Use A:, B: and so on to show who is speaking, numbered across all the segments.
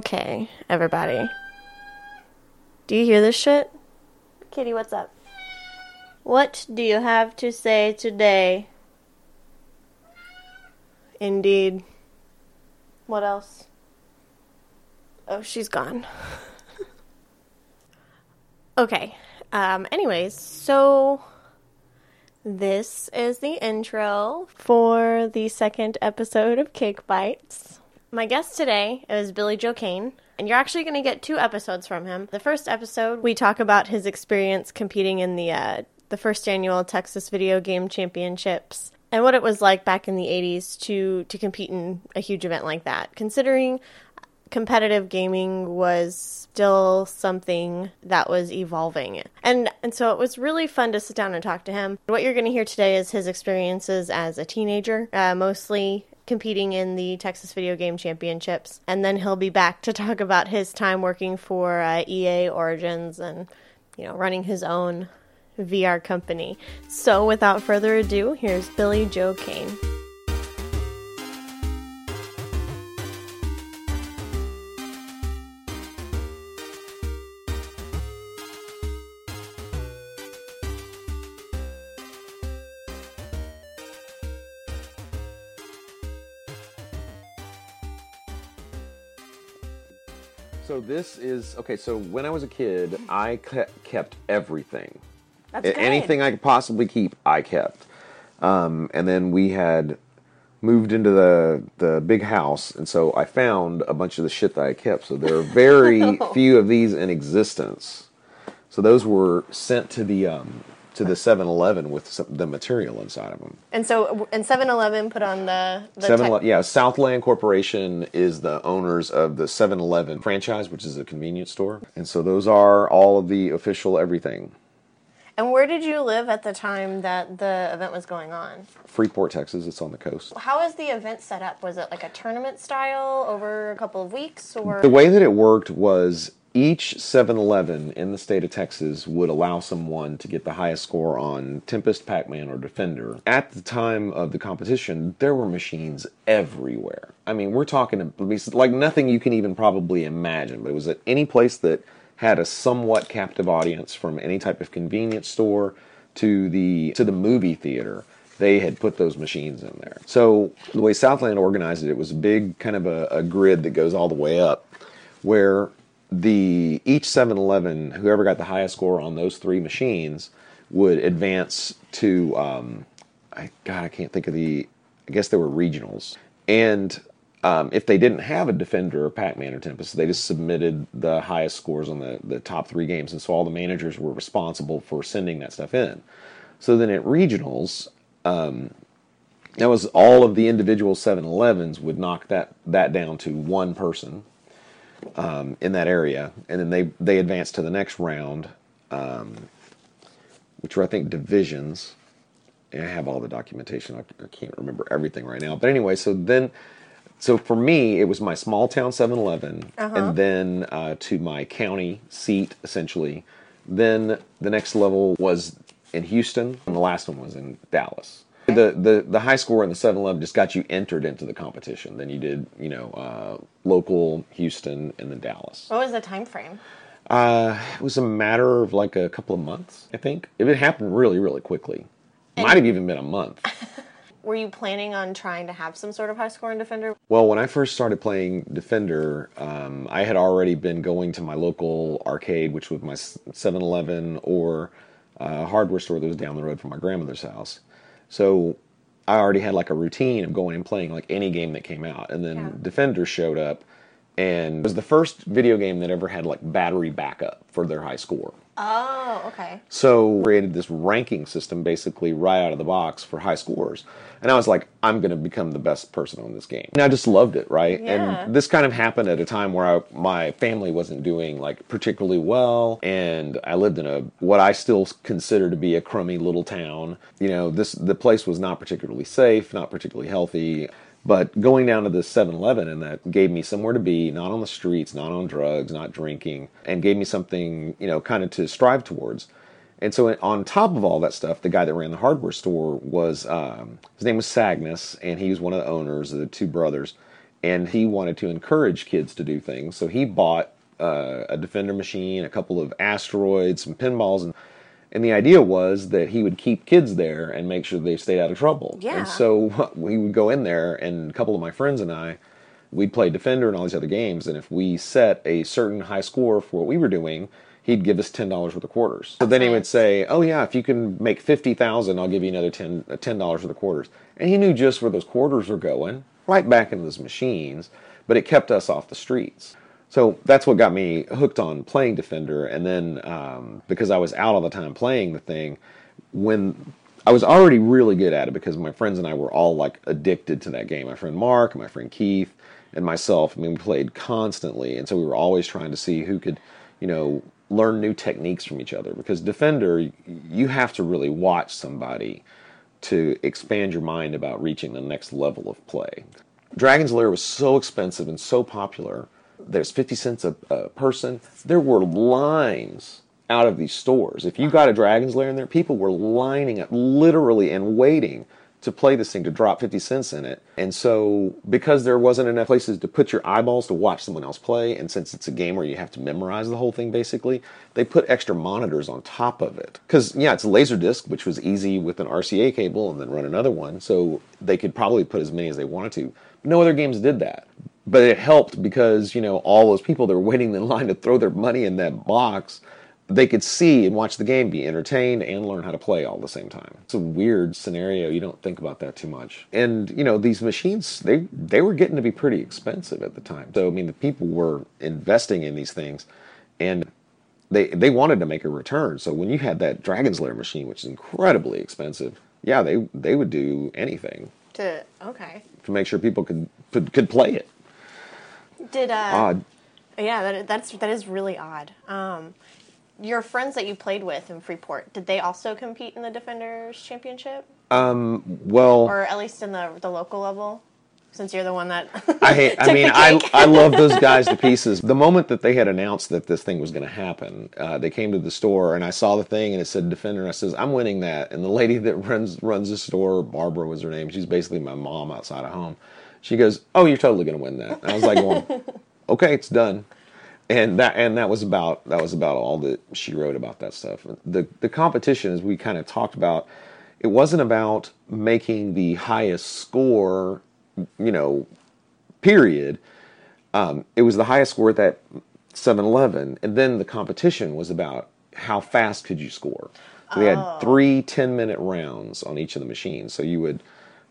A: Okay, everybody. Do you hear this shit? Kitty, what's up? What do you have to say today? Indeed. What else? Oh, she's gone. okay. Um, anyways, so this is the intro for the second episode of Cake Bites. My guest today is Billy Joe Kane, and you're actually going to get two episodes from him. The first episode, we talk about his experience competing in the uh, the first annual Texas Video Game Championships and what it was like back in the 80s to to compete in a huge event like that. Considering competitive gaming was still something that was evolving. And and so it was really fun to sit down and talk to him. What you're going to hear today is his experiences as a teenager, uh, mostly competing in the Texas Video Game Championships. And then he'll be back to talk about his time working for uh, EA Origins and, you know, running his own VR company. So without further ado, here's Billy Joe Kane.
B: So this is okay. So when I was a kid, I kept everything.
A: That's good.
B: Anything I could possibly keep, I kept. Um, and then we had moved into the the big house, and so I found a bunch of the shit that I kept. So there are very few of these in existence. So those were sent to the um, to the 7-Eleven with some, the material inside of them.
A: And so, and 7-Eleven put on the the
B: Seven,
A: tech-
B: yeah, Southland Corporation is the owners of the 7-Eleven franchise, which is a convenience store, and so those are all of the official everything.
A: And where did you live at the time that the event was going on?
B: Freeport, Texas. It's on the coast.
A: How was the event set up? Was it like a tournament style over a couple of weeks, or
B: The way that it worked was each 7-Eleven in the state of Texas would allow someone to get the highest score on Tempest, Pac-Man, or Defender. At the time of the competition, there were machines everywhere. I mean, we're talking like nothing you can even probably imagine. But it was at any place that had a somewhat captive audience, from any type of convenience store to the to the movie theater they had put those machines in there. So the way Southland organized it, it was a big kind of a, a grid that goes all the way up, where the each 7-Eleven, whoever got the highest score on those three machines, would advance to. Um, I God, I can't think of the. I guess they were regionals, and um, if they didn't have a defender or Pac-Man or Tempest, they just submitted the highest scores on the the top three games, and so all the managers were responsible for sending that stuff in. So then at regionals, um, that was all of the individual 7-Elevens would knock that that down to one person um, in that area, and then they they advanced to the next round, um, which were I think divisions. And I have all the documentation. I, I can't remember everything right now, but anyway, so then. So for me, it was my small town 7-Eleven, and then uh, to my county seat, essentially. Then the next level was in Houston, and the last one was in Dallas. The, the the high score in the 7-Eleven just got you entered into the competition. Then you did, you know, uh, local Houston and then Dallas.
A: what was the time frame?
B: Uh, it was a matter of like a couple of months, I think. It happened really, really quickly. Might have even been a month.
A: Were you planning on trying to have some sort of high score in Defender?
B: Well, when I first started playing Defender, um, I had already been going to my local arcade, which was my 7 Eleven or uh, hardware store that was down the road from my grandmother's house. So I already had like a routine of going and playing like any game that came out. And then
A: Yeah.
B: Defender showed up, and it was the first video game that ever had like battery backup for their high score.
A: Oh, okay.
B: So created this ranking system basically right out of the box for high scores. And I was like, I'm going to become the best person on this game. And I just loved it, right?
A: Yeah.
B: And this kind of happened at a time where I, my family wasn't doing like particularly well and I lived in a what I still consider to be a crummy little town. You know, this the place was not particularly safe, not particularly healthy. But going down to the 7 Eleven, and that gave me somewhere to be, not on the streets, not on drugs, not drinking, and gave me something, you know, kind of to strive towards. And so, on top of all that stuff, the guy that ran the hardware store was, um, his name was Sagnus, and he was one of the owners of the two brothers. and he wanted to encourage kids to do things. So he bought uh, a Defender machine, a couple of asteroids, some pinballs, and and the idea was that he would keep kids there and make sure they stayed out of trouble.
A: Yeah.
B: And so we would go in there, and a couple of my friends and I, we'd play Defender and all these other games. And if we set a certain high score for what we were doing, he'd give us ten dollars worth of quarters. So then he would say, "Oh yeah, if you can make fifty thousand, I'll give you another ten uh, ten dollars worth of quarters." And he knew just where those quarters were going, right back into those machines. But it kept us off the streets. So that's what got me hooked on playing Defender. And then um, because I was out all the time playing the thing, when I was already really good at it because my friends and I were all like addicted to that game. My friend Mark, my friend Keith, and myself. I mean, we played constantly, and so we were always trying to see who could, you know, learn new techniques from each other. Because Defender, you have to really watch somebody to expand your mind about reaching the next level of play. Dragon's Lair was so expensive and so popular. There's 50 cents a, a person. There were lines out of these stores. If you got a Dragon's Lair in there, people were lining up literally and waiting to play this thing to drop 50 cents in it. And so, because there wasn't enough places to put your eyeballs to watch someone else play, and since it's a game where you have to memorize the whole thing basically, they put extra monitors on top of it. Because, yeah, it's a laser disc, which was easy with an RCA cable and then run another one. So, they could probably put as many as they wanted to. No other games did that. But it helped because, you know, all those people that were waiting in line to throw their money in that box they could see and watch the game, be entertained, and learn how to play all at the same time. It's a weird scenario. You don't think about that too much. And you know, these machines they they were getting to be pretty expensive at the time. So I mean, the people were investing in these things, and they they wanted to make a return. So when you had that Dragon's Lair machine, which is incredibly expensive, yeah, they they would do anything
A: To okay.
B: to make sure people could could, could play it.
A: Did uh
B: Odd.
A: yeah, that that's that is really odd. Um your friends that you played with in Freeport, did they also compete in the Defenders Championship?
B: Um, well,
A: Or at least in the the local level? Since you're the one that
B: I hate. I mean, I. I love those guys to pieces. The moment that they had announced that this thing was going to happen, uh, they came to the store and I saw the thing and it said Defender. And I says, "I'm winning that." And the lady that runs runs the store, Barbara was her name. She's basically my mom outside of home. She goes, "Oh, you're totally going to win that." And I was like, going, "Okay, it's done." And that and that was about that was about all that she wrote about that stuff. The the competition, as we kind of talked about, it wasn't about making the highest score, you know, period. Um, it was the highest score at that 7-Eleven, and then the competition was about how fast could you score. So we had three 10-minute rounds on each of the machines. So you would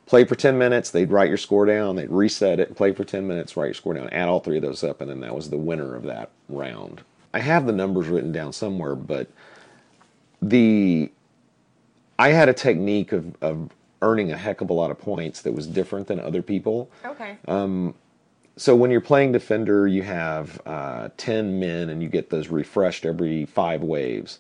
B: play for 10 minutes, they'd write your score down, they'd reset it, play for 10 minutes, write your score down, add all three of those up, and then that was the winner of that round. I have the numbers written down somewhere, but the I had a technique of, of earning a heck of a lot of points that was different than other people.
A: Okay.
B: Um, So when you're playing Defender, you have uh, 10 men and you get those refreshed every five waves.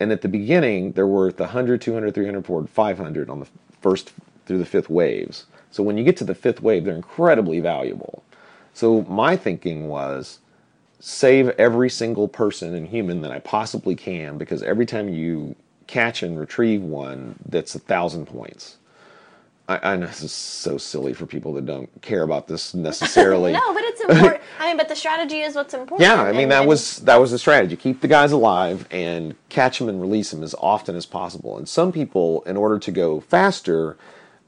B: And at the beginning, they're worth 100, 200, 300, 400, 500 on the first through the fifth waves. So when you get to the fifth wave, they're incredibly valuable. So my thinking was save every single person and human that I possibly can because every time you catch and retrieve one, that's a thousand points. I, I know this is so silly for people that don't care about this necessarily.
A: No, but it's important. I mean, but the strategy is what's important.
B: Yeah, I mean
A: and-
B: that
A: and-
B: was that was the strategy. Keep the guys alive and catch them and release them as often as possible. And some people, in order to go faster,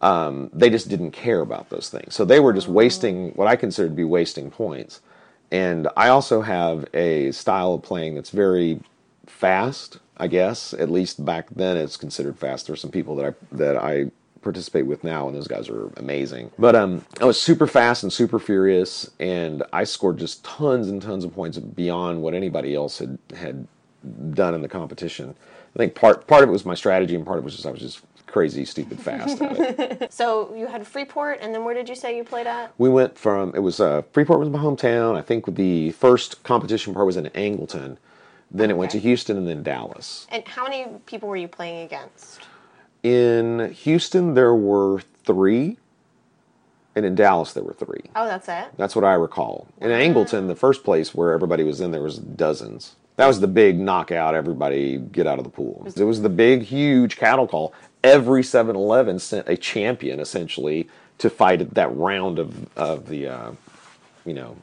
B: um, they just didn't care about those things. So they were just wasting what I consider to be wasting points. And I also have a style of playing that's very fast. I guess at least back then it's considered fast. There's some people that I that I participate with now, and those guys are amazing. But um, I was super fast and super furious, and I scored just tons and tons of points beyond what anybody else had had done in the competition. I think part part of it was my strategy, and part of it was just I was just crazy, stupid fast.
A: So you had Freeport, and then where did you say you played at?
B: We went from it was uh, Freeport was my hometown. I think the first competition part was in Angleton. Then it went to Houston and then Dallas.
A: And how many people were you playing against?
B: In Houston, there were three, and in Dallas, there were three.
A: Oh, that's it.
B: That's what I recall. In Angleton, the first place where everybody was in, there was dozens. That was the big knockout. Everybody get out of the pool. It was the big, huge cattle call. Every 7-Eleven sent a champion essentially to fight at that round of of the uh, you know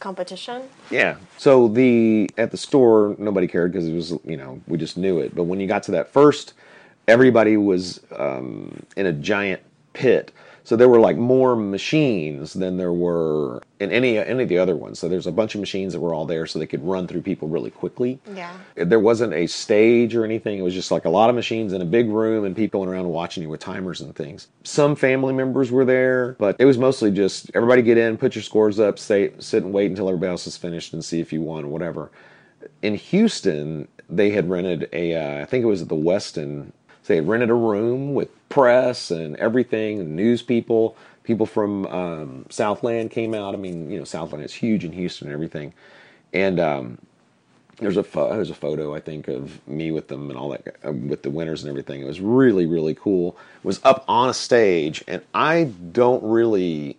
A: Competition?
B: yeah. So the at the store nobody cared because it was you know we just knew it. But when you got to that first, everybody was um, in a giant pit. So there were like more machines than there were in any any of the other ones. So there's a bunch of machines that were all there so they could run through people really quickly.
A: Yeah.
B: There wasn't a stage or anything. It was just like a lot of machines in a big room and people around watching you with timers and things. Some family members were there, but it was mostly just everybody get in, put your scores up, stay, sit and wait until everybody else is finished and see if you won or whatever. In Houston, they had rented a, uh, I think it was at the Westin. So they rented a room with press and everything, and news people. People from um, Southland came out. I mean, you know, Southland is huge in Houston and everything. And um, there's a pho- there's a photo I think of me with them and all that uh, with the winners and everything. It was really really cool. It was up on a stage, and I don't really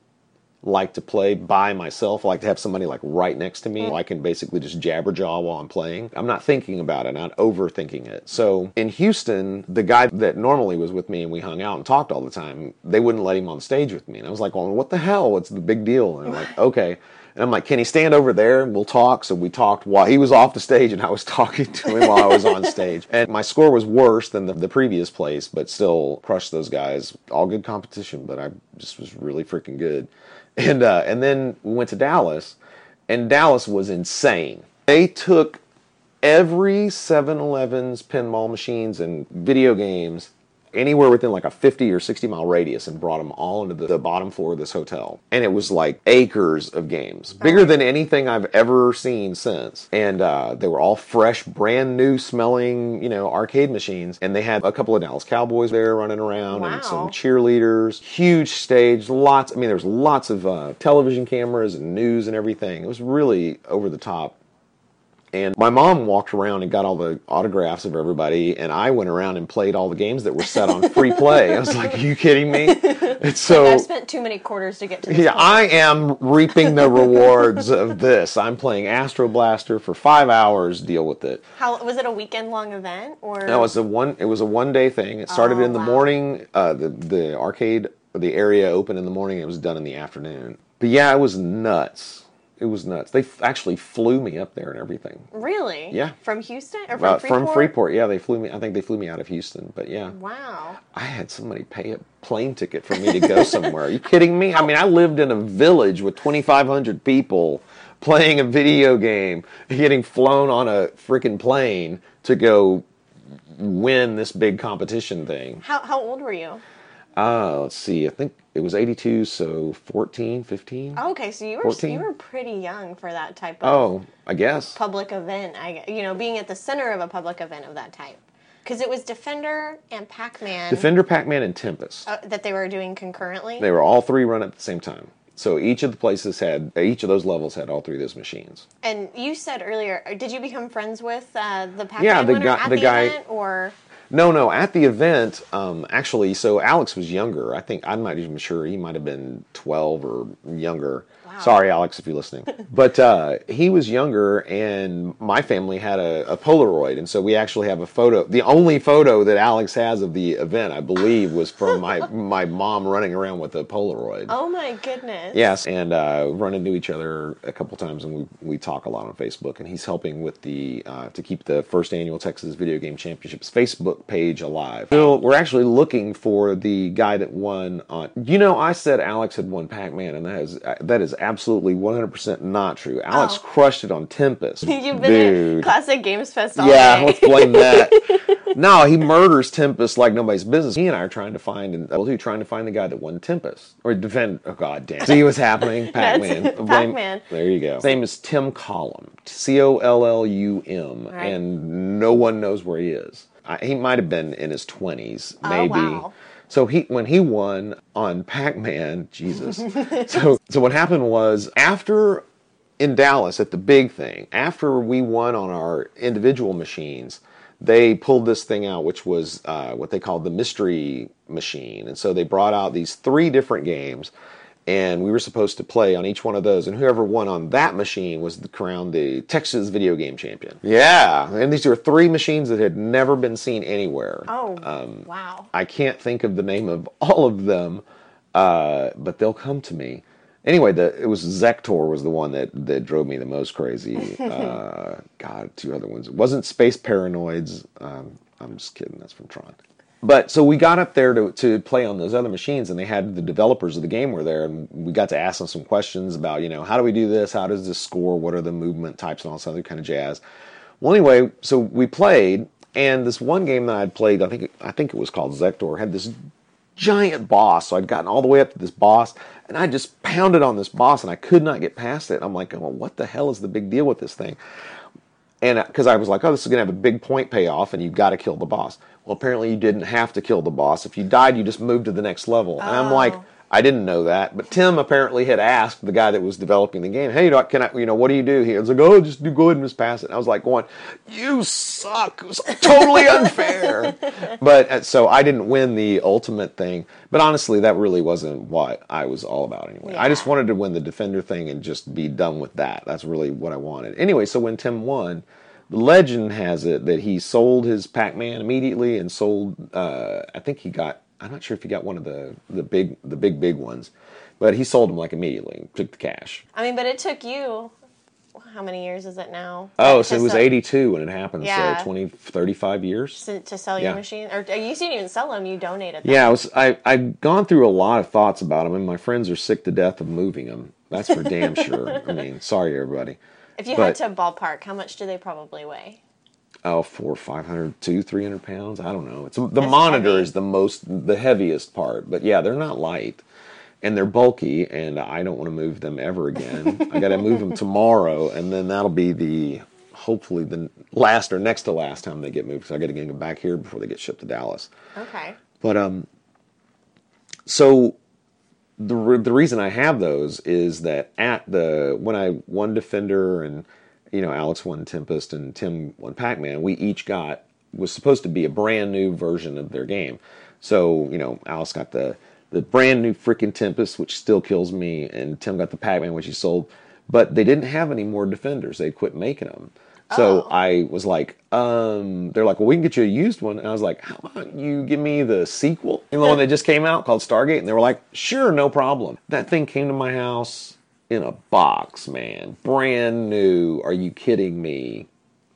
B: like to play by myself. I like to have somebody like right next to me. Mm. I can basically just jabberjaw while I'm playing. I'm not thinking about it, I'm not overthinking it. So in Houston, the guy that normally was with me and we hung out and talked all the time, they wouldn't let him on stage with me. And I was like, well, what the hell? What's the big deal? And they're like, okay. And I'm like, can he stand over there and we'll talk? So we talked while he was off the stage and I was talking to him while I was on stage. And my score was worse than the, the previous place, but still crushed those guys. All good competition, but I just was really freaking good. And uh, and then we went to Dallas, and Dallas was insane. They took every 7-Eleven's pinball machines and video games anywhere within like a 50 or 60 mile radius and brought them all into the, the bottom floor of this hotel. And it was like acres of games, bigger than anything I've ever seen since. And uh, they were all fresh, brand new smelling, you know, arcade machines. And they had a couple of Dallas Cowboys there running around and some cheerleaders, huge stage, lots. I mean, there's lots of uh, television cameras and news and everything. It was really over the top. And my mom walked around and got all the autographs of everybody, and I went around and played all the games that were set on free play. I was like, "Are you kidding me?" It's so
A: I spent too many quarters to get to this
B: yeah,
A: point.
B: I am reaping the rewards of this. I'm playing Astro Blaster for five hours. Deal with it.
A: How was it a weekend long event or
B: That was a one. It was a one day thing. It started
A: Oh,
B: in the
A: wow.
B: morning. Uh, the the arcade, the area opened in the morning. It was done in the afternoon. But yeah, it was nuts. It was nuts. They f- actually flew me up there and everything.
A: really?
B: Yeah.
A: From Houston or from
B: Uh,
A: Freeport?
B: from Freeport, yeah, they flew me. I think they flew me out of Houston, but yeah,
A: Wow.
B: I had somebody pay a plane ticket for me to go somewhere. Are you kidding me? I mean, I lived in a village with 2,500 people playing a video game, getting flown on a freaking plane to go win this big competition thing.
A: How how old were you?
B: Uh, let's see. I think it was 82, so 14, 15.
A: Oh, okay, so you were
B: 14?
A: you were pretty young for that type of
B: Oh, I guess.
A: public event. I you know being at the center of a public event of that type because it was Defender and Pac Man
B: Defender, Pac-Man, and Tempest.
A: uh, that they were doing concurrently.
B: They were all three run at the same time. So each of the places had, each of those levels had all three of those machines.
A: and you said earlier, did you become friends with uh, the Pac Man
B: Yeah, the guy-
A: at
B: the
A: the,
B: guy-
A: event or?
B: No, no. At the event, um, actually, so Alex was younger. I think I'm not even sure he might have been 12 or younger.
A: Wow.
B: Sorry, Alex, if you're listening. but uh, he was younger, and my family had a, a Polaroid, and so we actually have a photo. The only photo that Alex has of the event, I believe, was from my my mom running around with a Polaroid.
A: Oh my goodness!
B: Yes, and uh, run into each other a couple times, and we we talk a lot on Facebook. And he's helping with the uh, to keep the first annual Texas Video Game Championships Facebook page alive. Still, we're actually looking for the guy that won on. You know, I said Alex had won Pac-Man, and that is that is absolutely 100 percent not true. Alex
A: Oh.
B: crushed it on Tempest.
A: You've been Classic Games Fest all
B: Yeah,
A: day.
B: let's blame that. no, he murders Tempest like nobody's business. He and I are trying to find, and well, trying to find the guy that won Tempest or defend. Oh God damn! See what's happening, Pac-Man.
A: Pac-Man.
B: There you go. His name is Tim Collum, C O L L U M, and no one knows where he is. I, he might have been in his twenties,
A: Oh,
B: maybe.
A: wow.
B: So he when he won on Pac-Man, Jesus. so so what happened was after in Dallas at the big thing, after we won on our individual machines, they pulled this thing out, which was uh, what they called the mystery machine. And so they brought out these three different games, and we were supposed to play on each one of those. And whoever won on that machine was crowned the Texas video game champion. Yeah, and these were three machines that had never been seen anywhere.
A: Oh,
B: Um,
A: wow.
B: I can't think of the name of all of them, uh, but they'll come to me. Anyway, the it was Zektor was the one that that drove me the most crazy. uh, God, two other ones. It wasn't Space Paranoids. Um, I'm just kidding. That's from Tron. But so we got up there to, to play on those other machines, and they had the developers of the game were there, and we got to ask them some questions about, you know, how do we do this? How does this score? What are the movement types and all this other kind of jazz? Well, anyway, so we played, and this one game that I'd played, I think I think it was called Zektor, had this giant boss. So I'd gotten all the way up to this boss, and I just pounded on this boss, and I could not get past it. I'm like, well, what the hell is the big deal with this thing? And uh, because I was like, oh, this is going to have a big point payoff, and you've got to kill the boss. Well, apparently you didn't have to kill the boss. If you died, you just moved to the next level. And I'm like,
A: Oh.
B: I didn't know that, but Tim apparently had asked the guy that was developing the game, "Hey, you know, can I, you know, what do you do here?" It's like, "Oh, just do go ahead and just pass it." And I was like, "Going, you suck! It was totally unfair." but uh, so I didn't win the ultimate thing. But honestly, that really wasn't what I was all about anyway. I just wanted to win the defender thing and just be done with that. That's really what I wanted. Anyway, so when Tim won. The legend has it that he sold his Pac-Man immediately and sold. Uh, I think he got. I'm not sure if he got one of the the big the big big ones, but he sold them like immediately. Took the cash.
A: I mean, but it took you. How many years is it now?
B: Oh, so it was
A: sell-
B: 82 when it happened.
A: Yeah.
B: So 20, 35 years.
A: To, to sell
B: Yeah.
A: your machine, or uh, you didn't even sell them. You donated. Them.
B: Yeah, I was. I I've gone through a lot of thoughts about them, and my friends are sick to death of moving them. That's for damn sure. I mean, sorry everybody.
A: If you
B: but-
A: had to ballpark, how much do they probably weigh?
B: Oh, four, five hundred, two, three hundred pounds. I don't know. It's the
A: That's
B: monitor
A: heavy.
B: is the most, the heaviest part. But yeah, they're not light, and they're bulky, and I don't want to move them ever again. I got to move them tomorrow, and then that'll be the hopefully the last or next to last time they get moved. So I got to get them back here before they get shipped to Dallas.
A: Okay.
B: But um, so the re- the reason I have those is that at the when I won Defender and you know Alex won Tempest and Tim won Pac Man, we each got was supposed to be a brand new version of their game. So you know Alex got the the brand new freaking Tempest, which still kills me, and Tim got the Pac Man, which he sold. But they didn't have any more Defenders; they quit making them. So
A: Oh.
B: I was like, um, they're like, well, we can get you a used one. And I was like, how about you give me the sequel? You know, the one that just came out called Stargate? And they were like, sure, no problem. That thing came to my house in a box, man. Brand new. Are you kidding me?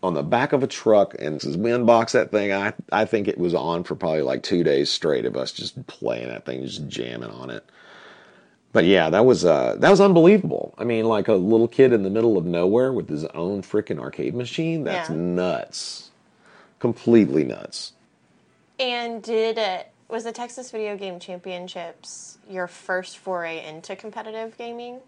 B: On the back of a truck. And says we unbox that thing, I, I think it was on for probably like two days straight of us just playing that thing, just jamming on it. But yeah, that was uh, that was unbelievable. I mean, like a little kid in the middle of nowhere with his own freaking arcade machine. That's
A: Yeah.
B: nuts. Completely nuts.
A: And did it was the Texas Video Game Championships your first foray into competitive gaming?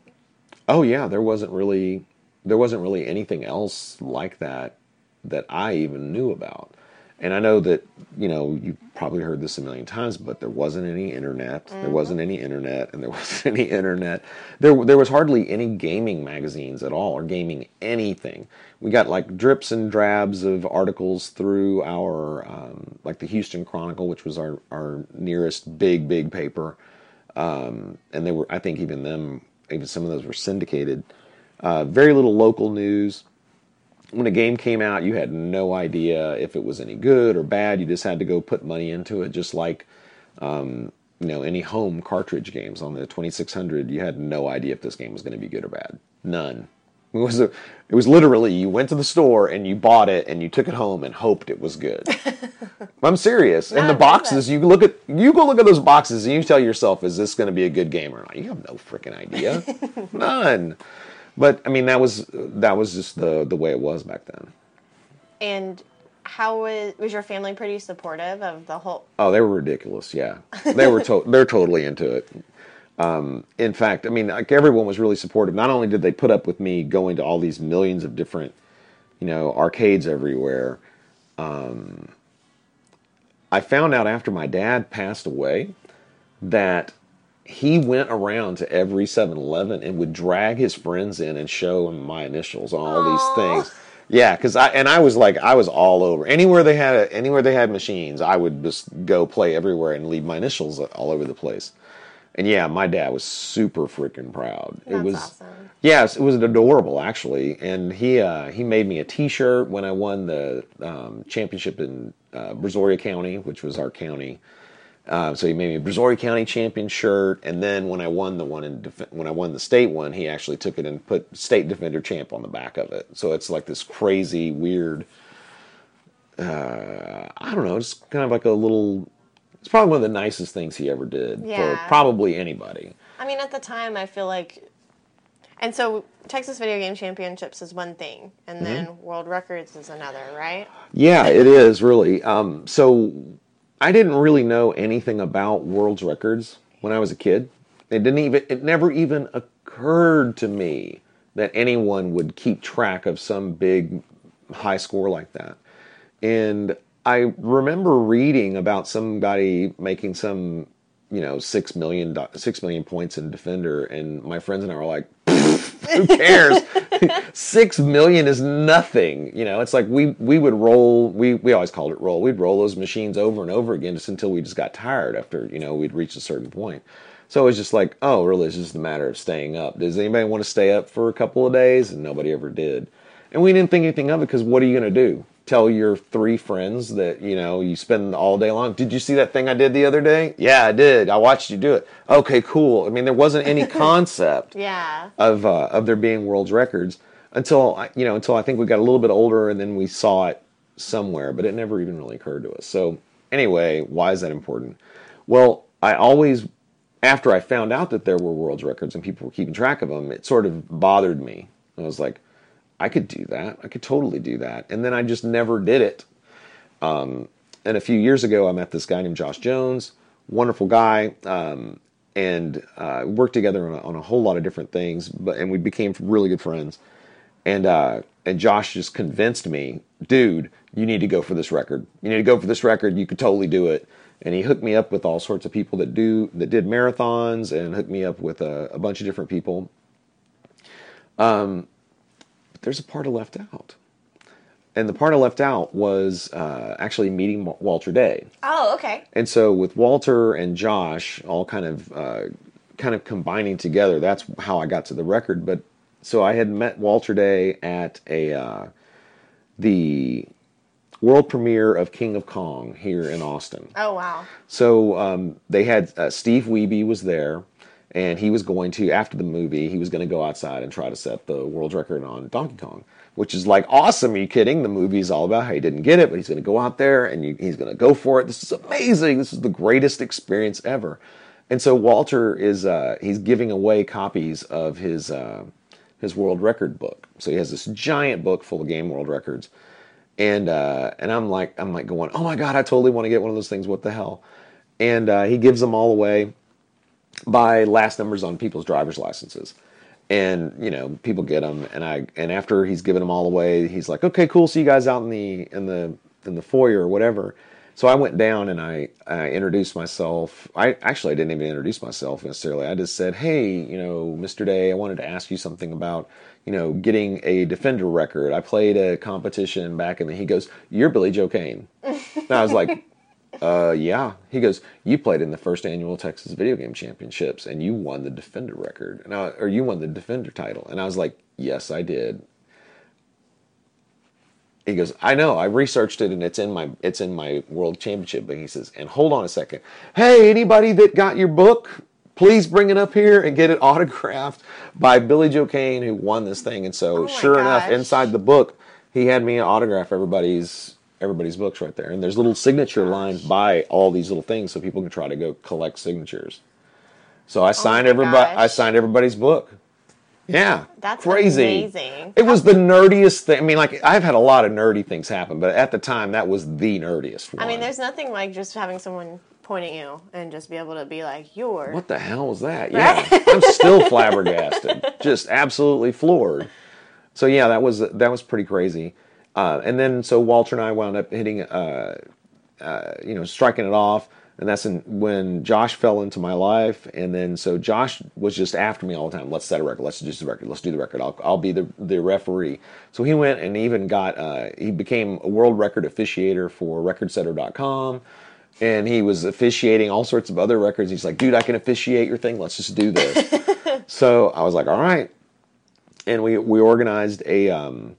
B: Oh yeah, there wasn't really there wasn't really anything else like that that I even knew about. And I know that, you know, you've probably heard this a million times, but there wasn't any internet. There wasn't any internet and there wasn't any internet. There there was hardly any gaming magazines at all or gaming anything. We got like drips and drabs of articles through our um, like the Houston Chronicle, which was our our nearest big big paper. Um, and they were I think even them even some of those were syndicated. Uh, very little local news. When a game came out, you had no idea if it was any good or bad. You just had to go put money into it, just like um, you know any home cartridge games on the 2600. You had no idea if this game was going to be good or bad. None. It was a, it was literally you went to the store and you bought it and you took it home and hoped it was good. I'm serious. and
A: No,
B: the boxes, you look at you go look at those boxes and you tell yourself, is this going to be a good game or not? You have no freaking idea. None. But I mean, that was that was just the the way it was back then.
A: And how was was your family pretty supportive of the whole?
B: Oh, they were ridiculous. Yeah, they were. To- they're totally into it. Um, in fact, I mean, like everyone was really supportive. Not only did they put up with me going to all these millions of different, you know, arcades everywhere. Um, I found out after my dad passed away that he went around to every 7-Eleven and would drag his friends in and show them my initials on all
A: Aw.
B: these things. Yeah, because I and I was like I was all over anywhere they had anywhere they had machines. I would just go play everywhere and leave my initials all over the place. And yeah, my dad was super freaking proud. it
A: That's
B: was
A: awesome.
B: Yes, it was adorable actually, and he uh, he made me a T-shirt when I won the um, championship in uh, Brazoria County, which was our county. Uh, so he made me a Brazoria County champion shirt, and then when I won the one in def- when I won the state one, he actually took it and put state defender champ on the back of it. So it's like this crazy, weird. Uh, I don't know. It's kind of like a little. It's probably one of the nicest things he ever did
A: Yeah.
B: for probably anybody.
A: I mean, at the time, I feel like, and so Texas Video Game Championships is one thing, and
B: Mm-hmm.
A: then World Records is another, right?
B: Yeah, it is really. Um, so I didn't really know anything about world's records when I was a kid. It didn't even. It never even occurred to me that anyone would keep track of some big high score like that. And I remember reading about somebody making some, you know, six million six million points in Defender, and my friends and I were like, "Who cares? six million is nothing." You know, it's like we we would roll. We we always called it roll. We'd roll those machines over and over again just until we just got tired. After you know we'd reached a certain point. So it was just like, oh, really? It's just a matter of staying up. Does anybody want to stay up for a couple of days? And nobody ever did. And we didn't think anything of it because what are you going to do? Tell your three friends that you know you spend all day long. Did you see that thing I did the other day? Yeah, I did. I watched you do it. Okay, cool. I mean, there wasn't any concept
A: Yeah.
B: of uh, of there being world's records until I- you know until I think we got a little bit older and then we saw it somewhere, but it never even really occurred to us. So anyway, why is that important? Well, I always after I found out that there were world's records and people were keeping track of them, it sort of bothered me. I was like, I could do that. I could totally do that. And then I just never did it. Um, and a few years ago, I met this guy named Josh Jones, wonderful guy, um, and uh, worked together on a, on a whole lot of different things. But and we became really good friends. And uh, and Josh just convinced me, dude, you need to go for this record. You need to go for this record. You could totally do it. And he hooked me up with all sorts of people that do that did marathons, and hooked me up with a, a bunch of different people. Um, there's a part I left out, and the part I left out was uh, actually meeting Walter Day.
A: Oh, okay.
B: And so with Walter and Josh all kind of uh, kind of combining together, that's how I got to the record. But so I had met Walter Day at a uh, the world premiere of King of Kong here in Austin.
A: Oh, wow.
B: So um, they had uh, Steve Wiebe was there, and he was going to after the movie he was going to go outside and try to set the world record on Donkey Kong, which is like awesome. Are you kidding? The movie's all about how he didn't get it, but he's going to go out there and you, he's going to go for it. This is amazing. This is the greatest experience ever. And so Walter is uh, he's giving away copies of his uh, his world record book. So he has this giant book full of game world records and uh, and I'm like I'm like going, oh my god, I totally want to get one of those things. What the hell? And uh, he gives them all away by last numbers on people's driver's licenses, and you know people get them. And I and after he's given them all away, he's like, okay, cool, see you guys out in the in the in the foyer or whatever. So I went down and I, I introduced myself. I actually I didn't even introduce myself necessarily. I just said, "Hey, you know, Mr. Day, I wanted to ask you something about, you know, getting a defender record. I played a competition back in the." He goes, "You're Billy Joe Kane." and I was like, "Uh, yeah." He goes, "You played in the first annual Texas Video Game Championships and you won the defender record, and I, or you won the defender title." And I was like, "Yes, I did." he goes, I know, I researched it and it's in my it's in my world championship. But he says, and hold on a second. Hey, anybody that got your book, please bring it up here and get it autographed by Billy Joe Kane, who won this thing. And so
A: Oh
B: sure enough, inside the book, he had me autograph everybody's everybody's books right there. And there's little signature lines by all these little things so people can try to go collect signatures. So I oh signed
A: Oh
B: everybody I
A: gosh.
B: signed everybody's book. Yeah.
A: That's
B: crazy.
A: amazing.
B: It was the nerdiest thing. I mean, like I've had a lot of nerdy things happen, but at the time that was the nerdiest one.
A: I mean, there's nothing like just having someone point at you and just be able to be like, "You're."
B: what the hell was that? Yeah, I'm still flabbergasted, just absolutely floored. So yeah, that was that was pretty crazy. Uh, and then so Walter and I wound up hitting, uh, uh, you know, striking it off. And that's in, when Josh fell into my life. And then so Josh was just after me all the time. Let's set a record. Let's do the record. Let's do the record. I'll, I'll be the, the referee. So he went and even got, uh, he became a world record officiator for recordsetter.com. And he was officiating all sorts of other records. He's like, dude, I can officiate your thing. Let's just do this. so I was like, all right. And we, we organized a, um,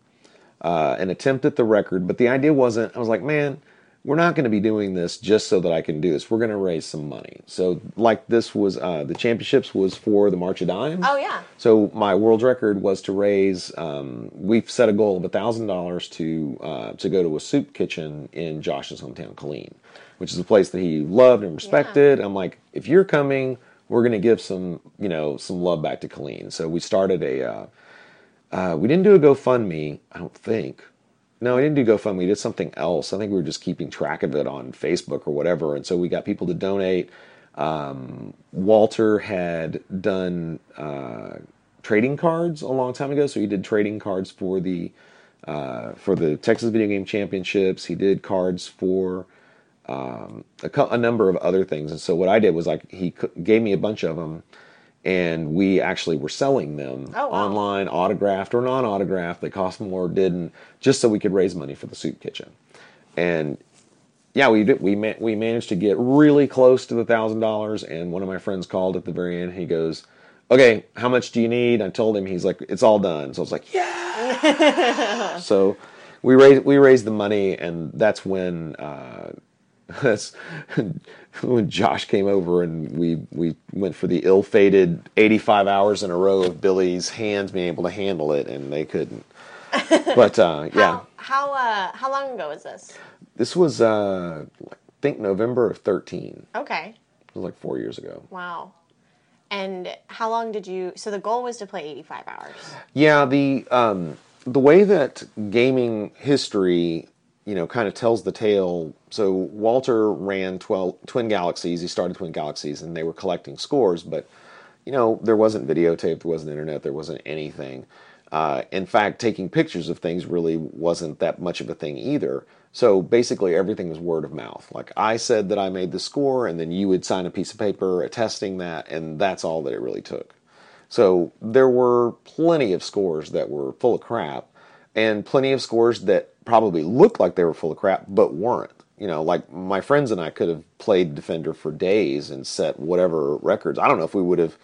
B: uh, an attempt at the record, but the idea wasn't. I was like, man, we're not going to be doing this just so that I can do this. We're going to raise some money. So, like this was uh, the championships was for the March of Dimes.
A: Oh yeah.
B: So my world record was to raise. Um, we've set a goal of a thousand dollars to uh, to go to a soup kitchen in Josh's hometown, Killeen, which is a place that he loved and respected. I'm like, if you're coming, we're going to give some you know some love back to Killeen. So we started a. Uh, uh, we didn't do a GoFundMe, I don't think. No, we didn't do GoFundMe. We did something else. I think we were just keeping track of it on Facebook or whatever. And so we got people to donate. Um, Walter had done uh, trading cards a long time ago, so he did trading cards for the uh, for the Texas Video Game Championships. He did cards for um, a, a, number of other things. And so what I did was like he gave me a bunch of them and we actually were selling them
A: oh, wow.
B: online, autographed or non-autographed. They cost more or didn't, just so we could raise money for the soup kitchen. And yeah, we did, we ma- we managed to get really close to the thousand dollars. And one of my friends called at the very end. He goes, "Okay, how much do you need?" I told him. He's like, "It's all done." So I was like, "Yeah." so we raised we raised the money, and that's when. Uh, that's when Josh came over and we we went for the ill-fated 85 hours in a row of Billy's hands being able to handle it, and they couldn't. But uh, yeah.
A: How how, uh, how long ago was this?
B: This was uh, I think November of 13.
A: Okay.
B: It was like four years ago.
A: Wow. And how long did you? So the goal was to play 85 hours.
B: Yeah. The um, the way that gaming history you know, kind of tells the tale. So Walter ran 12, Twin Galaxies. He started Twin Galaxies, and they were collecting scores. But you know, there wasn't videotape, there wasn't internet, there wasn't anything. Uh, in fact, taking pictures of things really wasn't that much of a thing either. So basically, everything was word of mouth. Like I said that I made the score, and then you would sign a piece of paper attesting that, and that's all that it really took. So there were plenty of scores that were full of crap, and plenty of scores that probably looked like they were full of crap, but weren't. You know, like my friends and I could have played Defender for days and set whatever records. I don't know if we would have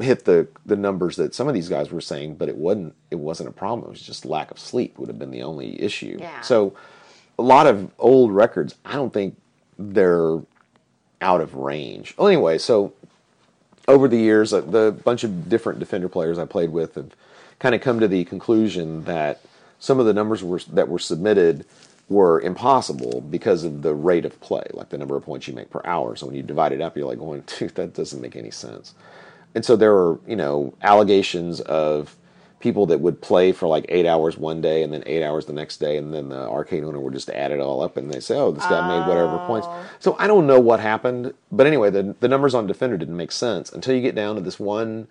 B: hit the the numbers that some of these guys were saying, but it wasn't it wasn't a problem. It was just lack of sleep would have been the only issue.
A: Yeah.
B: So a lot of old records, I don't think they're out of range. Well, anyway, so over the years, uh, the bunch of different Defender players I played with have kind of come to the conclusion that some of the numbers were, that were submitted were impossible because of the rate of play, like the number of points you make per hour. So when you divide it up, you're like oh, going, dude, that doesn't make any sense. And so there were, you know, allegations of people that would play for like eight hours one day and then eight hours the next day, and then the arcade owner would just add it all up and they say, oh, this guy oh. made whatever points. Oh. So I don't know what happened, but anyway, the the numbers on Defender didn't make sense until you get down to this one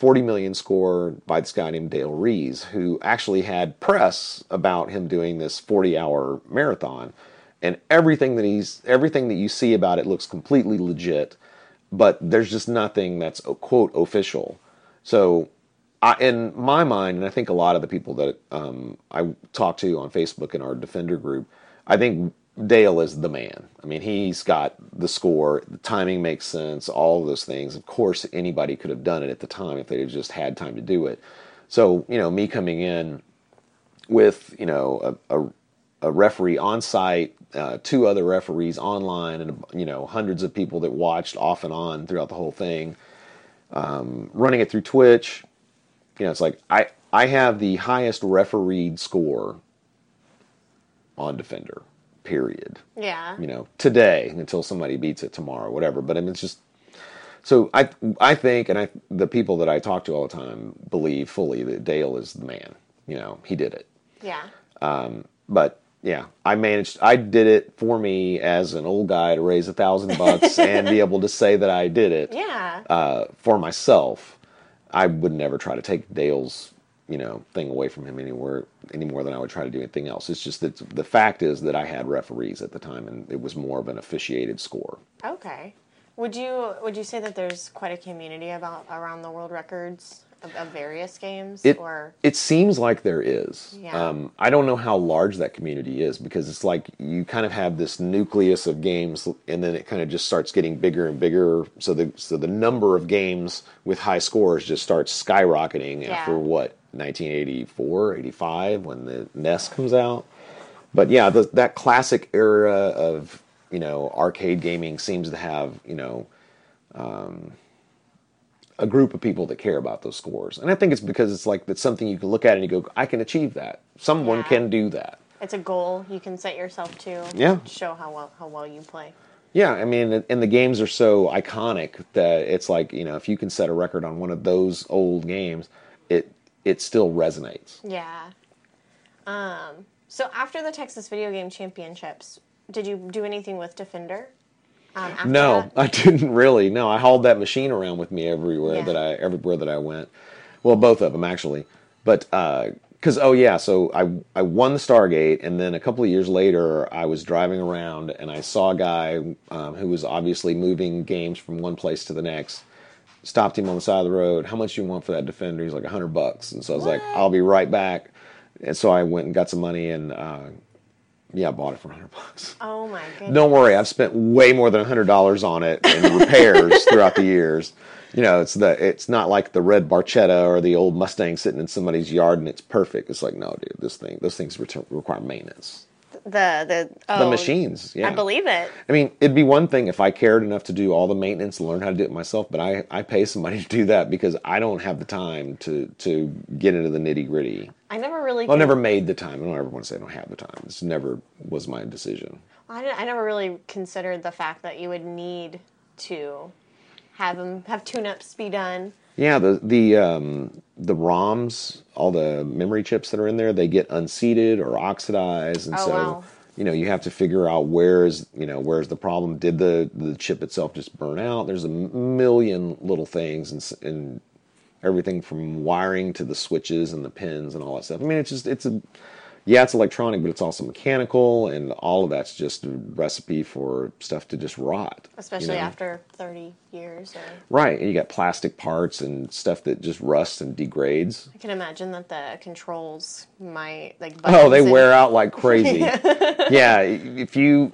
B: 40 million score by this guy named Dale Rees, who actually had press about him doing this 40 hour marathon. And everything that he's everything that you see about it looks completely legit, but there's just nothing that's quote official. So, I, in my mind, and I think a lot of the people that um, I talk to on Facebook in our Defender group, I think Dale is the man. I mean, he's got the score, the timing makes sense, all those things. Of course, anybody could have done it at the time if they just had time to do it. So, you know, me coming in with, you know, a, a, a referee on site, uh, two other referees online, and, you know, hundreds of people that watched off and on throughout the whole thing, um, running it through Twitch. You know, it's like I, I have the highest refereed score on Defender period.
A: Yeah.
B: You know, today until somebody beats it tomorrow, whatever. But I mean, it's just so I I think, and I the people that I talk to all the time believe fully that Dale is the man. You know, he did it.
A: Yeah.
B: Um, but yeah, I managed. I did it for me as an old guy to raise a thousand bucks and be able to say that I did it.
A: Yeah.
B: Uh, for myself, I would never try to take Dale's you know thing away from him anywhere any more than I would try to do anything else. It's just that the fact is that I had referees at the time, and it was more of an officiated score.
A: Okay. Would you would you say that there's quite a community about around the world records of, of various games?
B: It,
A: or
B: it seems like there is.
A: Yeah.
B: Um, I don't know how large that community is because it's like you kind of have this nucleus of games, and then it kind of just starts getting bigger and bigger. So the so the number of games with high scores just starts skyrocketing
A: yeah.
B: after what 1984, 85 when the NES comes out. But yeah, the, that classic era of you know arcade gaming seems to have you know um, a group of people that care about those scores, and I think it's because it's like that's something you can look at and you go, I can achieve that. Someone
A: Yeah.
B: can do that.
A: It's a goal you can set yourself to.
B: Yeah.
A: Show how well how well you play.
B: Yeah, I mean, and the games are so iconic that it's like you know if you can set a record on one of those old games, it still resonates.
A: Yeah. Um. So after the Texas Video Game Championships, did you do anything with Defender? Um,
B: No,
A: that?
B: I didn't really. No, I hauled that machine around with me everywhere
A: Yeah.
B: that I everywhere that I went. Well, both of them actually, but because oh yeah, so I I won the Stargate, and then a couple of years later, I was driving around and I saw a guy um, who was obviously moving games from one place to the next. Stopped him on the side of the road. How much do you want for that Defender? He's like a hundred bucks, and so I was like, I'll be right back. And so I went and got some money and. Uh, yeah, I bought it for hundred bucks.
A: Oh my goodness.
B: Don't worry, I've spent way more than hundred dollars on it in repairs throughout the years. You know, it's the it's not like the red Barchetta or the old Mustang sitting in somebody's yard and it's perfect. It's like no, dude, this thing those things require maintenance.
A: The the oh,
B: The machines, yeah.
A: I believe it.
B: I mean, it'd be one thing if I cared enough to do all the maintenance and learn how to do it myself, but I, I pay somebody to do that because I don't have the time to to get into the nitty gritty.
A: I never really.
B: Well, I never made the time. I don't ever want to say I don't have the time. This never was my decision.
A: I, I never really considered the fact that you would need to have them have tune-ups be done.
B: Yeah, the the um, the ROMs, all the memory chips that are in there, they get unseated or oxidized, and
A: Oh,
B: so
A: wow.
B: you know you have to figure out where is you know where's the problem. Did the the chip itself just burn out? There's a million little things, and, and everything from wiring to the switches and the pins and all that stuff. I mean, it's just it's a yeah, it's electronic, but it's also mechanical, and all of that's just a recipe for stuff to just rot. you
A: especially
B: know?
A: after 30 years. Or,
B: Right, and you got plastic parts and stuff that just rusts and degrades.
A: I can imagine that the controls might like.
B: Oh, they
A: and-
B: wear out like crazy. yeah, if you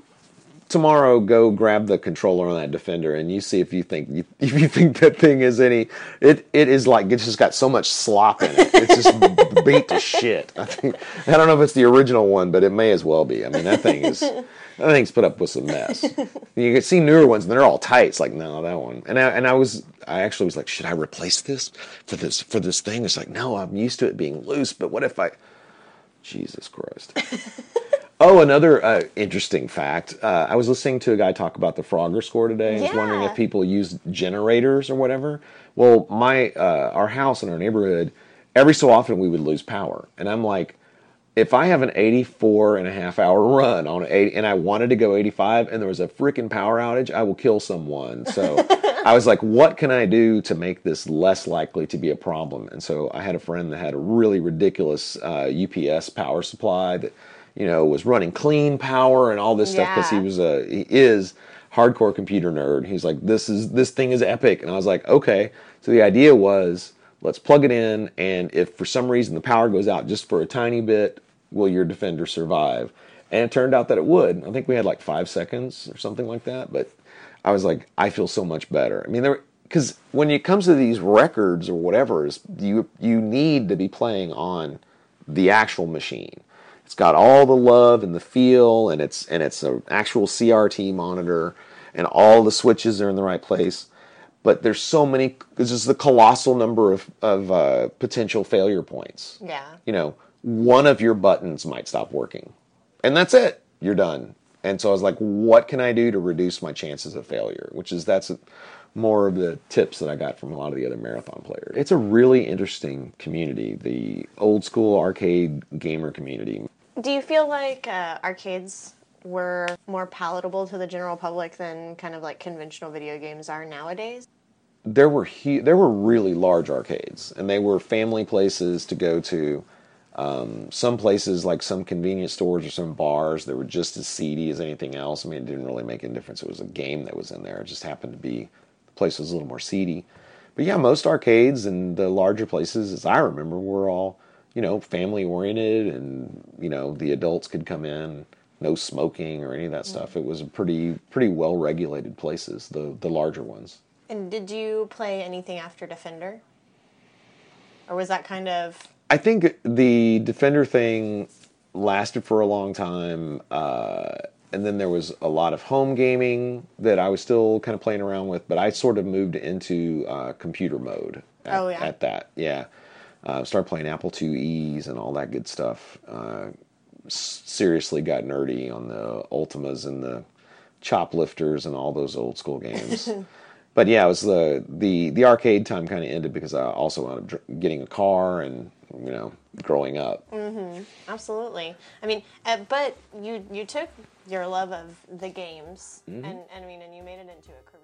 B: tomorrow go grab the controller on that Defender and you see if you think if you think that thing is any, it it is like it's just got so much slop in it. It's just beat to shit. I think I don't know if it's the original one, but it may as well be. I mean, that thing is. That thing's put up with some mess. You can see newer ones, and they're all tight. It's like, no, that one. And I, and I was, I actually was like, should I replace this for this for this thing? It's like, no, I'm used to it being loose. But what if I? Jesus Christ. oh, another uh, interesting fact. Uh, I was listening to a guy talk about the Frogger score today. I was wondering if people use generators or whatever. Well, my uh, our house in our neighborhood, every so often we would lose power, and I'm like. If I have an 84 and a half hour run on 80 and I wanted to go 85 and there was a freaking power outage, I will kill someone. So I was like, what can I do to make this less likely to be a problem? And so I had a friend that had a really ridiculous uh, UPS power supply that, you know, was running clean power and all this stuff because he was a, he is hardcore computer nerd. He's like, this is, this thing is epic. And I was like, okay. So the idea was, let's plug it in. And if for some reason the power goes out just for a tiny bit, will your defender survive? And it turned out that it would. I think we had like five seconds or something like that. But I was like, I feel so much better. I mean, there because when it comes to these records or whatever, is you you need to be playing on the actual machine. It's got all the love and the feel, and it's and it's an actual CRT monitor, and all the switches are in the right place. But there's so many. This is the colossal number of of uh, potential failure points
A: Yeah.
B: you know, one of your buttons might stop working. And that's it. You're done. And so I was like, what can I do to reduce my chances of failure? Which is that's more of the tips that I got from a lot of the other marathon players. It's a really interesting community, the old school arcade gamer community.
A: Do you feel like uh, arcades were more palatable to the general public than kind of like conventional video games are nowadays?
B: there were hu- there were really large arcades, and they were family places to go to. Um, some places, like some convenience stores or some bars, that were just as seedy as anything else. I mean, it didn't really make any difference. It was a game that was in there. It just happened to be the place was a little more seedy. But yeah, most arcades and the larger places, as I remember, were all you know family oriented, and you know the adults could come in, no smoking or any of that stuff. It was a pretty pretty well regulated places, the the larger ones.
A: And did you play anything after Defender? Or was that kind of
B: I think the defender thing lasted for a long time. Uh, and then there was a lot of home gaming that I was still kind of playing around with, but I sort of moved into uh, computer mode. At,
A: Oh, yeah?
B: At that, yeah. Uh, started playing Apple IIe's and all that good stuff. Uh, seriously got nerdy on the Ultimas and the Choplifters and all those old school games. but yeah, it was the the the arcade time kind of ended because I also wound up getting a car and you know growing up.
A: Absolutely. I mean, uh, but you you took your love of the games
B: Mm-hmm.
A: and, and I mean, and you made it into a career.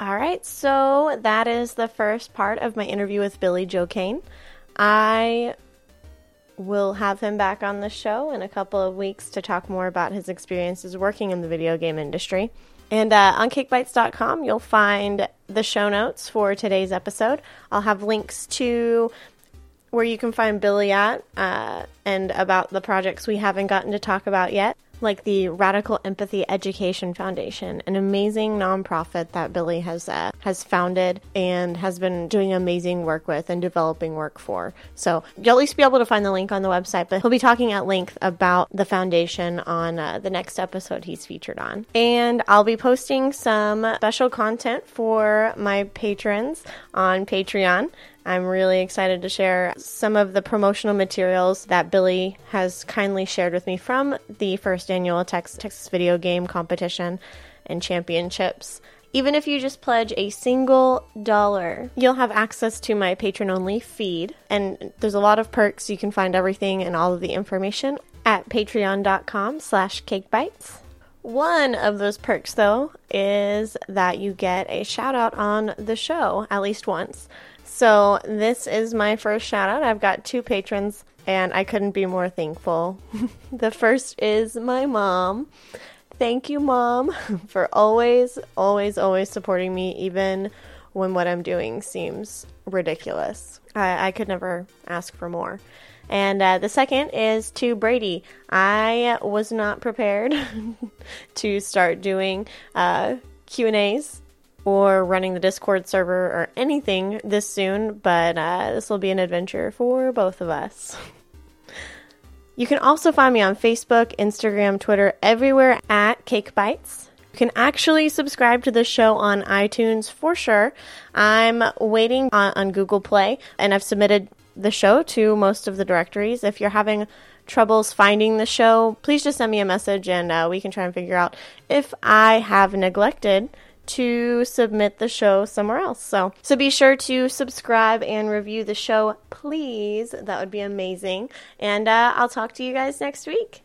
A: All right, so that is the first part of my interview with Billy Joe Kane. I will have him back on the show in a couple of weeks to talk more about his experiences working in the video game industry. And uh, on cakebites.com, you'll find the show notes for today's episode. I'll have links to where you can find Billy at uh, and about the projects we haven't gotten to talk about yet, like the Radical Empathy Education Foundation, an amazing nonprofit that Billy has uh, has founded and has been doing amazing work with and developing work for. So you'll at least be able to find the link on the website, but he'll be talking at length about the foundation on uh, the next episode he's featured on. And I'll be posting some special content for my patrons on Patreon. I'm really excited to share some of the promotional materials that Billy has kindly shared with me from the first annual Tex- Texas Video Game Competition and Championships. Even if you just pledge a single dollar, you'll have access to my patron only feed. And there's a lot of perks. You can find everything and all of the information at patreon.com slash cakebites. One of those perks, though, is that you get a shout out on the show at least once. So, this is my first shout out. I've got two patrons, and I couldn't be more thankful. the first is my mom. Thank you, mom, for always, always, always supporting me, even when what I'm doing seems ridiculous. I, I could never ask for more. And uh, the second is to Brady. I was not prepared to start doing uh, Q and A's or running the Discord server or anything this soon, but uh, this will be an adventure for both of us. You can also find me on Facebook, Instagram, Twitter, everywhere at Cake Bites. You can actually subscribe to the show on iTunes for sure. I'm waiting on, on Google Play, and I've submitted the show to most of the directories. If you're having troubles finding the show, please just send me a message and uh, we can try and figure out if I have neglected to submit the show somewhere else. So, so be sure to subscribe and review the show, please. That would be amazing. And uh, I'll talk to you guys next week.